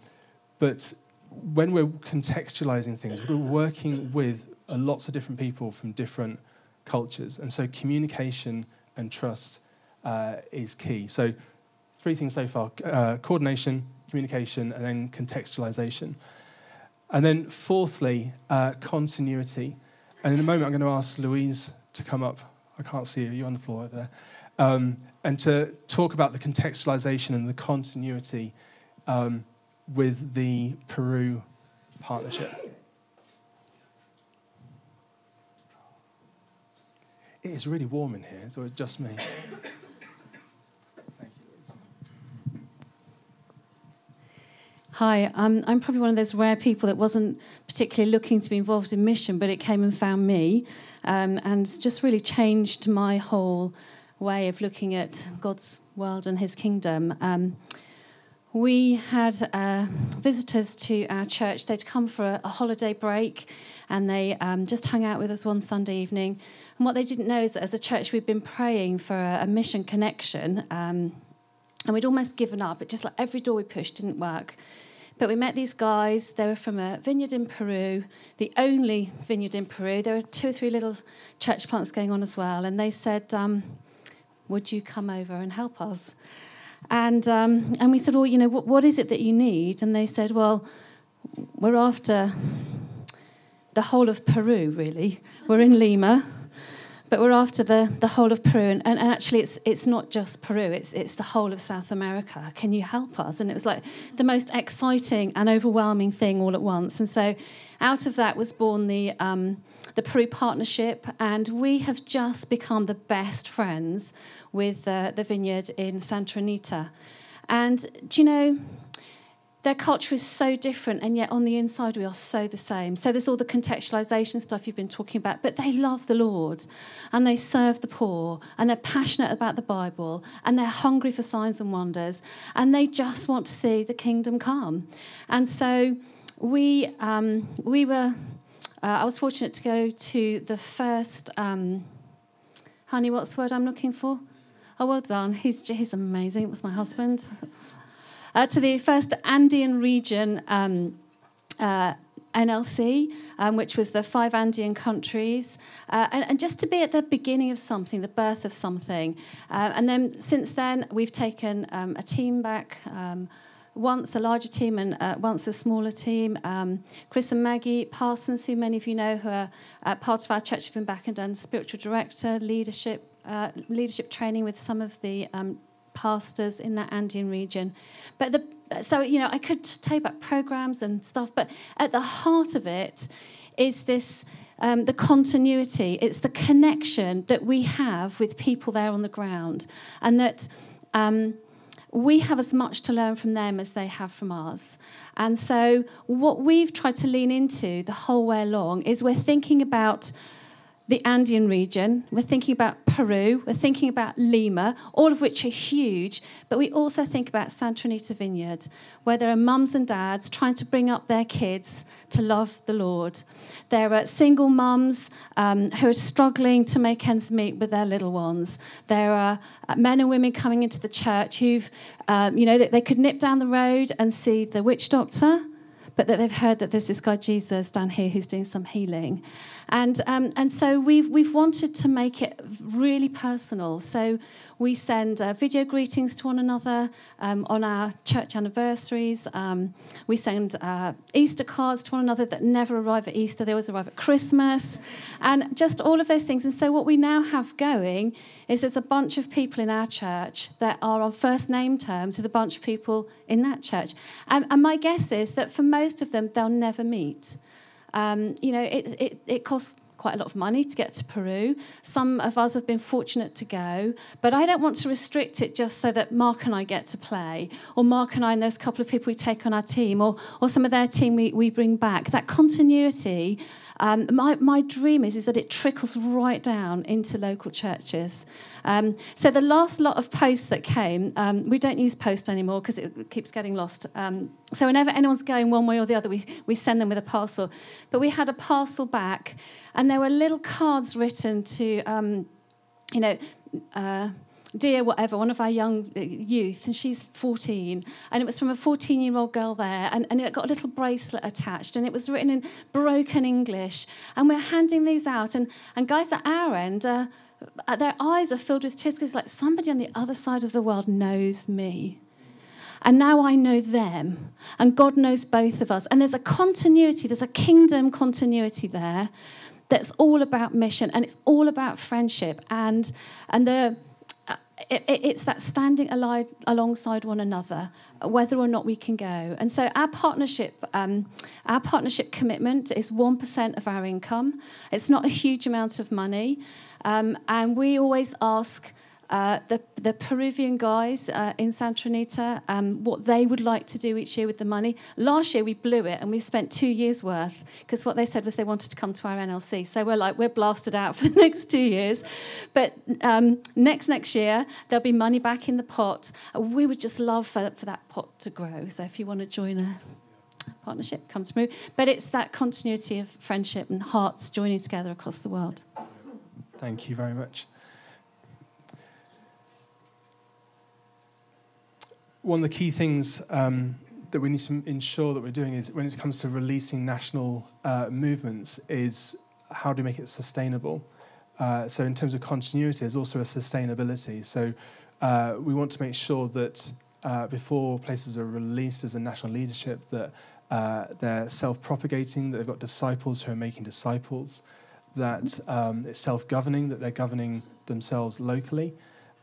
but when we're contextualizing things, we're working with lots of different people from different cultures, and so communication and trust uh, is key. So three things so far: uh, coordination, communication, and then contextualization. And then fourthly, uh, continuity. And in a moment, I'm going to ask Louise to come up. I can't see you. You're on the floor over there um, and to talk about the contextualization and the continuity um, with the Peru partnership. It is really warm in here, so it's just me. Hi, um, I'm probably one of those rare people that wasn't particularly looking to be involved in mission, but it came and found me um, and just really changed my whole way of looking at God's world and His kingdom. Um, we had uh, visitors to our church. They'd come for a, a holiday break and they um, just hung out with us one Sunday evening. And what they didn't know is that as a church, we'd been praying for a, a mission connection. Um, and we'd almost given up. It just like every door we pushed didn't work. But we met these guys. They were from a vineyard in Peru, the only vineyard in Peru. There were two or three little church plants going on as well. And they said, um, would you come over and help us? And, um, and we said, Well, you know, what, what is it that you need? And they said, Well, we're after the whole of Peru, really. We're in Lima, but we're after the, the whole of Peru. And, and actually, it's, it's not just Peru, it's, it's the whole of South America. Can you help us? And it was like the most exciting and overwhelming thing all at once. And so out of that was born the. Um, the Peru Partnership, and we have just become the best friends with uh, the vineyard in Santa Anita. And do you know, their culture is so different, and yet on the inside we are so the same. So there's all the contextualization stuff you've been talking about, but they love the Lord and they serve the poor and they're passionate about the Bible and they're hungry for signs and wonders and they just want to see the kingdom come. And so we, um, we were, uh, I was fortunate to go to the first, um, honey, what's the word I'm looking for? Oh, well done. He's, he's amazing. It was my husband uh, to the first Andean region um, uh, NLC, um, which was the five Andean countries, uh, and, and, just to be at the beginning of something, the birth of something. Uh, and then since then, we've taken um, a team back. Once a larger team and uh, once a smaller team. Um, Chris and Maggie Parsons, who many of you know, who are uh, part of our church, have been back and done spiritual director, leadership, leadership training with some of the um, pastors in that Andean region. But the, so, you know, I could tell you about programs and stuff, but at the heart of it is this um, the continuity, it's the connection that we have with people there on the ground, and that. Um, we have as much to learn from them as they have from us. And so, what we've tried to lean into the whole way along is we're thinking about the Andean region, we're thinking about Peru, we're thinking about Lima, all of which are huge, but we also think about Santa Anita Vineyard, where there are mums and dads trying to bring up their kids to love the Lord. There are single mums um, who are struggling to make ends meet with their little ones. There are uh, men and women coming into the church who've, um, you know, they could nip down the road and see the witch doctor, but that they've heard that there's this guy Jesus down here who's doing some healing. And, um, and so we've, we've wanted to make it really personal. So we send uh, video greetings to one another um, on our church anniversaries. Um, we send uh, Easter cards to one another that never arrive at Easter, they always arrive at Christmas. And just all of those things. And so what we now have going is there's a bunch of people in our church that are on first name terms with a bunch of people in that church. and my guess is that for most of them, they'll never meet. Um, you know, it, it, it costs quite a lot of money to get to Peru. Some of us have been fortunate to go, but I don't want to restrict it just so that Mark and I get to play, or Mark and I and there's a couple of people we take on our team, or, or some of their team we, we bring back. That continuity um, my, my dream is, is that it trickles right down into local churches. Um, so the last lot of posts that came, um, we don't use post anymore because it keeps getting lost. Um, so whenever anyone's going one way or the other, we, we send them with a parcel. But we had a parcel back, and there were little cards written to, um, you know, uh, dear whatever, one of our young uh, youth, and she's 14, and it was from a 14 year old girl there, and, and it got a little bracelet attached, and it was written in broken English. And we're handing these out, and, and guys at our end, uh, uh their eyes are filled with tears because, like, somebody on the other side of the world knows me. And now I know them, and God knows both of us. And there's a continuity, there's a kingdom continuity there that's all about mission and it's all about friendship and and the it, it's that standing alongside one another, whether or not we can go. And so our partnership, um, our partnership commitment is one percent of our income. It's not a huge amount of money, um, and we always ask uh, the, the Peruvian guys uh, in Santa Anita, um, what they would like to do each year with the money. Last year we blew it and we spent two years worth because what they said was they wanted to come to our NLC. So we're like, we're blasted out for the next two years. But um, next next year, there'll be money back in the pot. We would just love for, for that pot to grow. So if you want to join a partnership, come to through. But it's that continuity of friendship and hearts joining together across the world. Thank you very much. One of the key things um, that we need to ensure that we're doing is when it comes to releasing national uh, movements is how do we make it sustainable? Uh, so in terms of continuity, there's also a sustainability. So uh, we want to make sure that uh, before places are released as a national leadership, that uh, they're self-propagating, that they've got disciples who are making disciples, that um, it's self-governing, that they're governing themselves locally,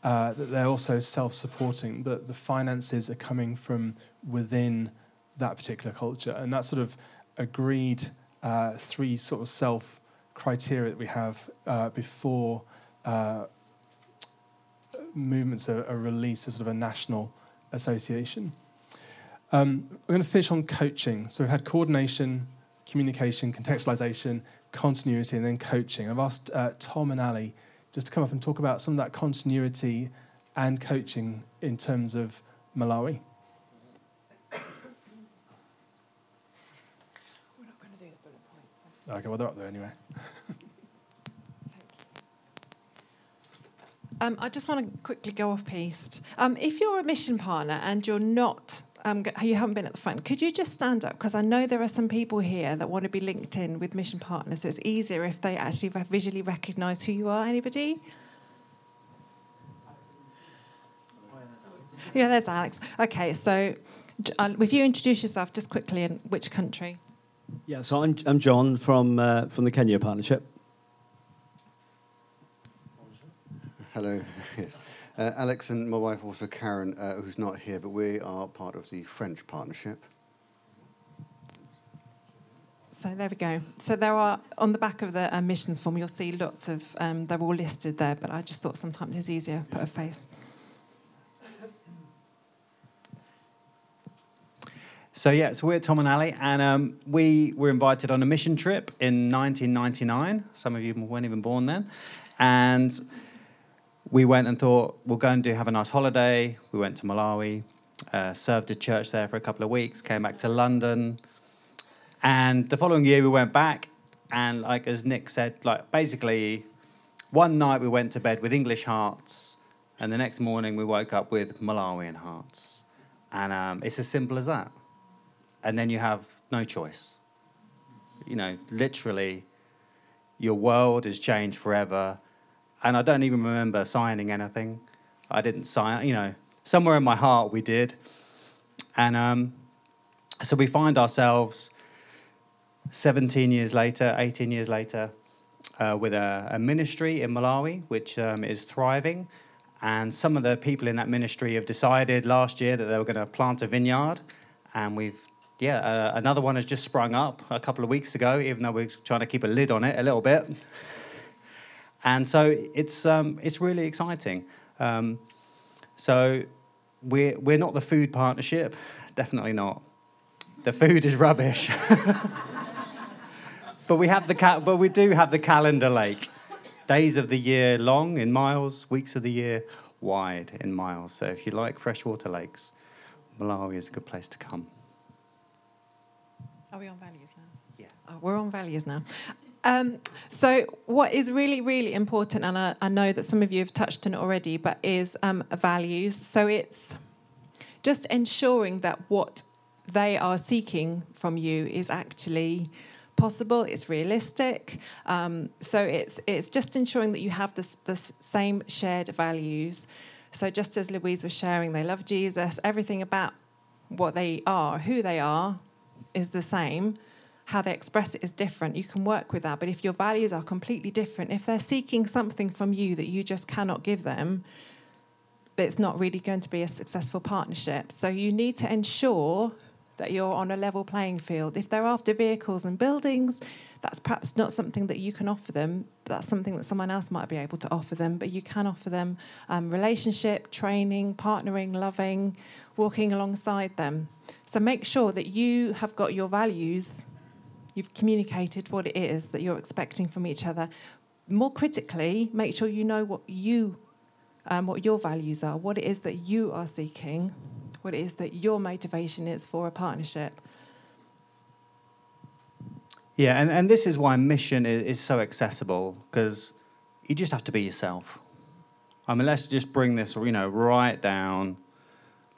uh, that they're also self-supporting, that the finances are coming from within that particular culture, and that sort of agreed uh, three sort of self criteria that we have uh, before uh, movements are, are, released as sort of a national association. Um, we're going to finish on coaching. So we've had coordination, communication, contextualization, continuity, and then coaching. I've asked uh, Tom and Ali just to come up and talk about some of that continuity and coaching in terms of Malawi. We're not going to do the bullet points. Okay, well, they're up there anyway. Um, I just want to quickly go off piste. Um, if you're a mission partner and you're not, um, you haven't been at the front, could you just stand up? Because I know there are some people here that want to be linked in with mission partners, so it's easier if they actually re- visually recognise who you are. Anybody? Yeah, there's Alex. Okay, so j- uh, if you introduce yourself just quickly in which country? Yeah, so I'm, I'm John from, uh, from the Kenya Partnership. Hello. Yes. Uh, Alex and my wife, also Karen, uh, who's not here, but we are part of the French partnership. So there we go. So there are on the back of the uh, missions form, you'll see lots of. Um, they're all listed there, but I just thought sometimes it's easier to put a face. So yeah, so we're Tom and Ali, and um, we were invited on a mission trip in 1999. Some of you weren't even born then, and we went and thought we'll go and do have a nice holiday. We went to Malawi, uh, served a church there for a couple of weeks, came back to London, and the following year we went back, and like as Nick said, like basically, one night we went to bed with English hearts, and the next morning we woke up with Malawian hearts, and um, it's as simple as that and then you have no choice. You know, literally, your world has changed forever. And I don't even remember signing anything. I didn't sign, you know, somewhere in my heart we did. And um, so we find ourselves 17 years later, 18 years later, uh, with a, a ministry in Malawi, which um, is thriving. And some of the people in that ministry have decided last year that they were going to plant a vineyard. And we've yeah, uh, another one has just sprung up a couple of weeks ago, even though we're trying to keep a lid on it a little bit. And so it's, um, it's really exciting. Um, so we're, we're not the food partnership, definitely not. The food is rubbish. but, we have the ca- but we do have the calendar lake. Days of the year long in miles, weeks of the year wide in miles. So if you like freshwater lakes, Malawi is a good place to come. Are we on values now? Yeah. Oh, we're on values now. Um, so, what is really, really important, and I, I, know that some of you have touched on it already, but is um, values. So, it's just ensuring that what they are seeking from you is actually possible, it's realistic. Um, so, it's, it's just ensuring that you have this, this same shared values. So, just as Louise was sharing, they love Jesus, everything about what they are, who they are, is the same. How they express it is different. You can work with that. But if your values are completely different, if they're seeking something from you that you just cannot give them, it's not really going to be a successful partnership. So you need to ensure that you're on a level playing field. If they're after vehicles and buildings, that's perhaps not something that you can offer them. That's something that someone else might be able to offer them. But you can offer them um, relationship, training, partnering, loving, walking alongside them. So make sure that you have got your values, you've communicated what it is that you're expecting from each other. More critically, make sure you know what you, um, what your values are, what it is that you are seeking, what it is that your motivation is for a partnership. Yeah, and, and this is why mission is, is so accessible because you just have to be yourself. I mean, let's just bring this, you know, right down.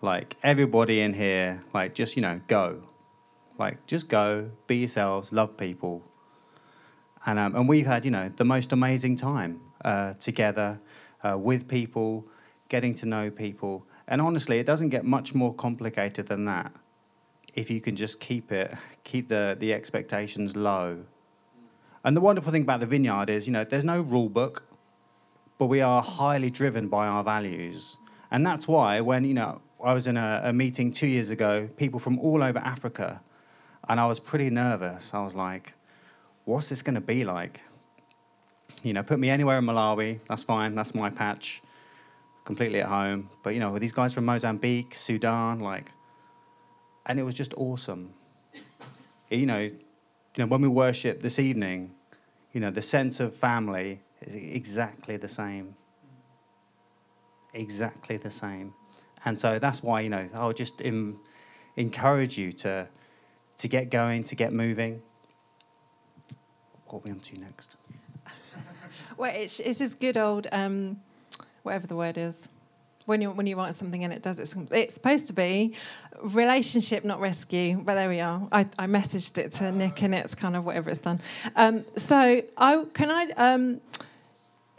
Like everybody in here, like just you know, go, like just go, be yourselves, love people, and um, and we've had you know the most amazing time uh, together uh, with people, getting to know people, and honestly, it doesn't get much more complicated than that if you can just keep it, keep the, the expectations low. And the wonderful thing about the vineyard is, you know, there's no rule book, but we are highly driven by our values. And that's why when, you know, I was in a, a meeting two years ago, people from all over Africa, and I was pretty nervous. I was like, what's this going to be like? You know, put me anywhere in Malawi, that's fine, that's my patch, completely at home. But, you know, with these guys from Mozambique, Sudan, like, and it was just awesome. You know, you know when we worship this evening, you know the sense of family is exactly the same. Exactly the same, and so that's why you know I'll just encourage you to to get going, to get moving. What are we on to next? Well, it's, it's this good old, um, whatever the word is. When you when you write something and it does it, it's supposed to be relationship, not rescue. But there we are. I, I messaged it to Nick, and it's kind of whatever it's done. Um, so I can I um,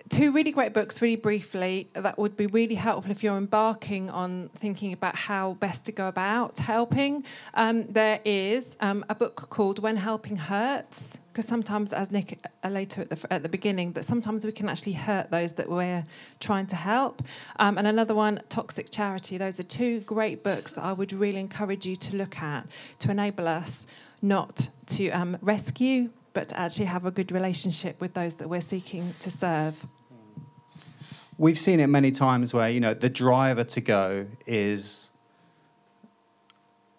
two really great books, really briefly, that would be really helpful if you're embarking on thinking about how best to go about helping. Um, there is um, a book called When Helping Hurts, because sometimes, as Nick uh, later at the, at the beginning, that sometimes we can actually hurt those that we're trying to help. Um, and another one, Toxic Charity. Those are two great books that I would really encourage you to look at to enable us not to um, rescue, but to actually have a good relationship with those that we're seeking to serve we've seen it many times where you know the driver to go is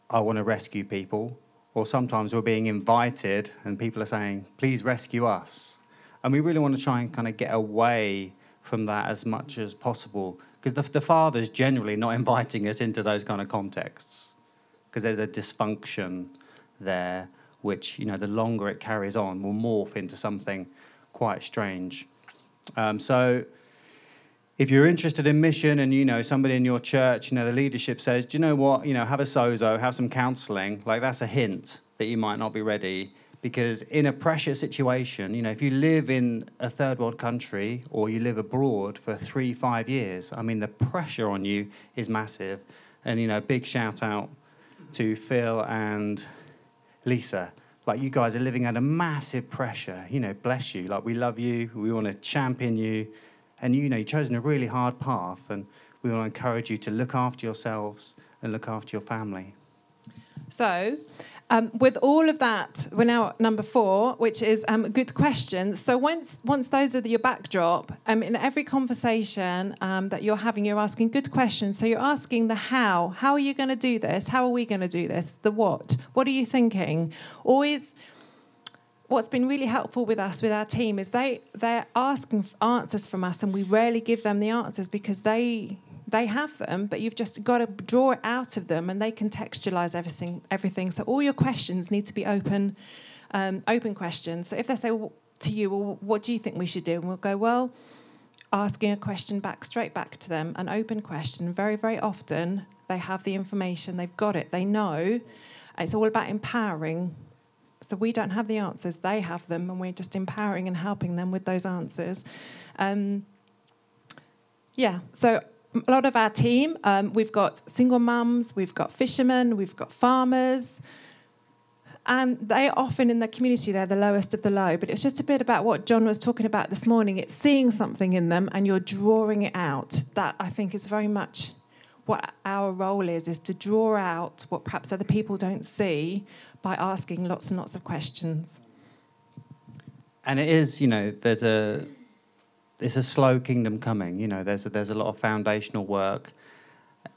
I want to rescue people, or sometimes we're being invited and people are saying, "Please rescue us," and we really want to try and kind of get away from that as much as possible because the, the father's generally not inviting us into those kind of contexts because there's a dysfunction there which you know the longer it carries on will morph into something quite strange. Um, so if you're interested in mission and you know somebody in your church, you know the leadership says, do you know what, you know, have a sozo, have some counselling. Like that's a hint that you might not be ready because in a pressure situation, you know, if you live in a third world country or you live abroad for three, five years, I mean, the pressure on you is massive. And you know, big shout out to Phil and Lisa. Like you guys are living under massive pressure. You know, bless you. Like we love you. We want to champion you and you know you've chosen a really hard path, and we want to encourage you to look after yourselves and look after your family. So, um, with all of that, we're now at number four, which is um, good questions. So once once those are the, your backdrop, um, in every conversation um, that you're having, you're asking good questions. So you're asking the how. How are you going to do this? How are we going to do this? The what? What are you thinking? Always what's been really helpful with us with our team is they they're asking answers from us and we rarely give them the answers because they they have them but you've just got to draw it out of them and they contextualize everything everything. So all your questions need to be open um, open questions. So if they say to you well what do you think we should do? And we'll go well asking a question back straight back to them an open question. Very very often they have the information they've got it they know. It's all about empowering so we don't have the answers, they have them, and we're just empowering and helping them with those answers. Um, yeah, so a lot of our team, um, we've got single mums, we've got fishermen, we've got farmers, and they often in the community they're the lowest of the low. But it's just a bit about what John was talking about this morning. It's seeing something in them and you're drawing it out. That I think is very much what our role is: is to draw out what perhaps other people don't see by asking lots and lots of questions. And it is, you know, there's a it's a slow kingdom coming. You know, there's a, there's a lot of foundational work.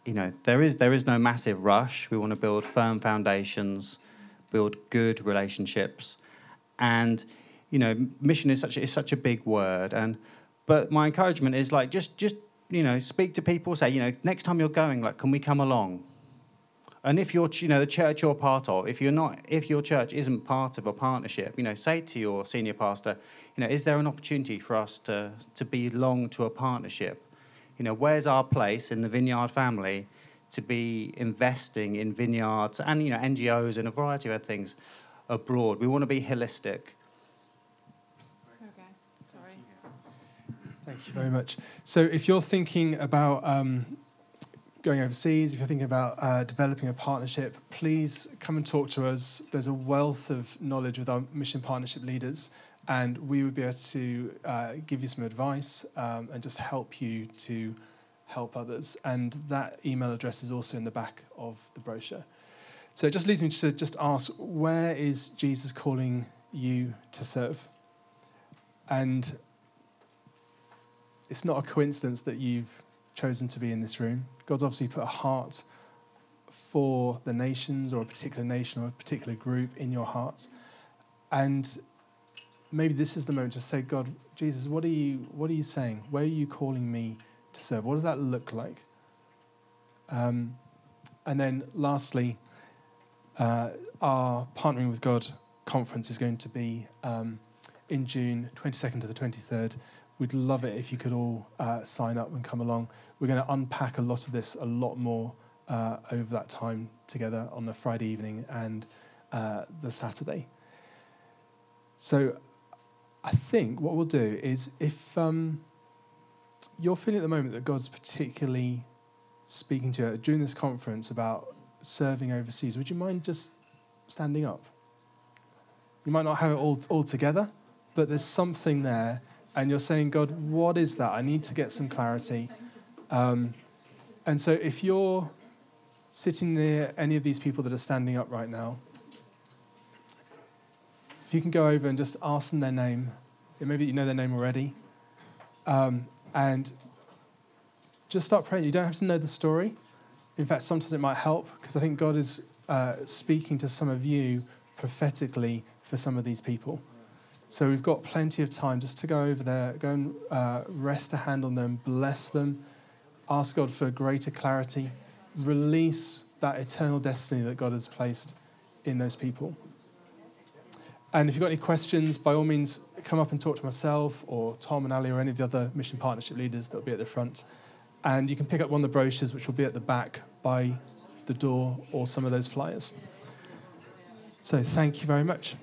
You know, there is there is no massive rush. We want to build firm foundations, build good relationships, and you know, mission is such is such a big word. And but my encouragement is like just just you know speak to people. Say you know next time you're going, like, can we come along? And if you're, you know, the church you're part of, if you're not, if your church isn't part of a partnership, you know, say to your senior pastor, you know, is there an opportunity for us to to belong to a partnership? You know, where's our place in the Vineyard family to be investing in vineyards and you know NGOs and a variety of other things abroad? We want to be holistic. Thank you very much. So, if you're thinking about um, going overseas, if you're thinking about uh, developing a partnership, please come and talk to us. There's a wealth of knowledge with our mission partnership leaders, and we would be able to uh, give you some advice um, and just help you to help others. And that email address is also in the back of the brochure. So it just leads me to just ask where is Jesus calling you to serve? And it's not a coincidence that you've chosen to be in this room. God's obviously put a heart for the nations or a particular nation or a particular group in your heart. And maybe this is the moment to say, God, Jesus, what are you, what are you saying? Where are you calling me to serve? What does that look like? Um, and then lastly, uh, our Partnering with God conference is going to be um, in June, 22nd to the 23rd. We'd love it if you could all uh, sign up and come along. We're going to unpack a lot of this a lot more uh, over that time together on the Friday evening and uh, the Saturday. So I think what we'll do is if um, you're feeling at the moment that God's particularly speaking to you during this conference about serving overseas, would you mind just standing up? You might not have it all, all together, but there's something there, and you're saying, God, what is that? I need to get some clarity. Um, and so if you're sitting near any of these people that are standing up right now, if you can go over and just ask them their name, maybe you know their name already, um, and just start praying. You don't have to know the story. In fact, sometimes it might help because I think God is uh, speaking to some of you prophetically for some of these people. So we've got plenty of time just to go over there, go and uh, rest a hand on them, bless them, ask God for greater clarity, release that eternal destiny that God has placed in those people. And if you've got any questions, by all means, come up and talk to myself or Tom and Ali or any of the other mission partnership leaders that will be at the front. And you can pick up one of the brochures, which will be at the back by the door, or some of those flyers. So thank you very much.